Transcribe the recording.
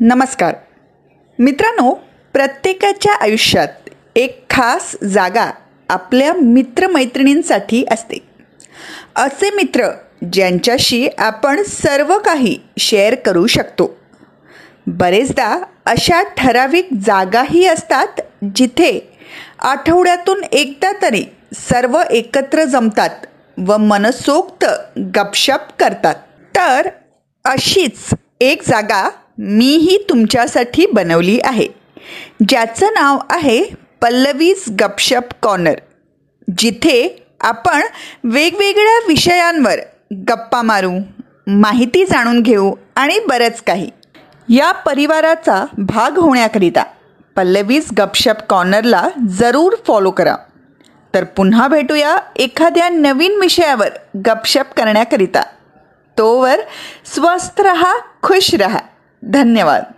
नमस्कार. मित्रांनो प्रत्येकाच्या आयुष्यात एक खास जागा आपल्या मित्रमैत्रिणींसाठी असते. असे मित्र ज्यांच्याशी आपण सर्व काही शेअर करू शकतो. बरेचदा अशा ठराविक जागाही असतात जिथे आठवड्यातून एकदा तरी सर्व एकत्र जमतात व मनसोक्त गपशप करतात. तर अशीच एक जागा मीही तुमच्यासाठी बनवली आहे. ज्याचं नाव आहे पल्लवीज गपशप कॉर्नर जिथे आपण वेगवेगळ्या विषयांवर गप्पा मारू माहिती जाणून घेऊ आणि बरंच काही. या परिवाराचा भाग होण्याकरिता पल्लवीज गपशप कॉर्नरला जरूर फॉलो करा. तर पुन्हा भेटूया एखाद्या नवीन विषयावर गपशप करण्याकरिता. तोवर स्वस्थ रहा खुश रहा. धन्यवाद.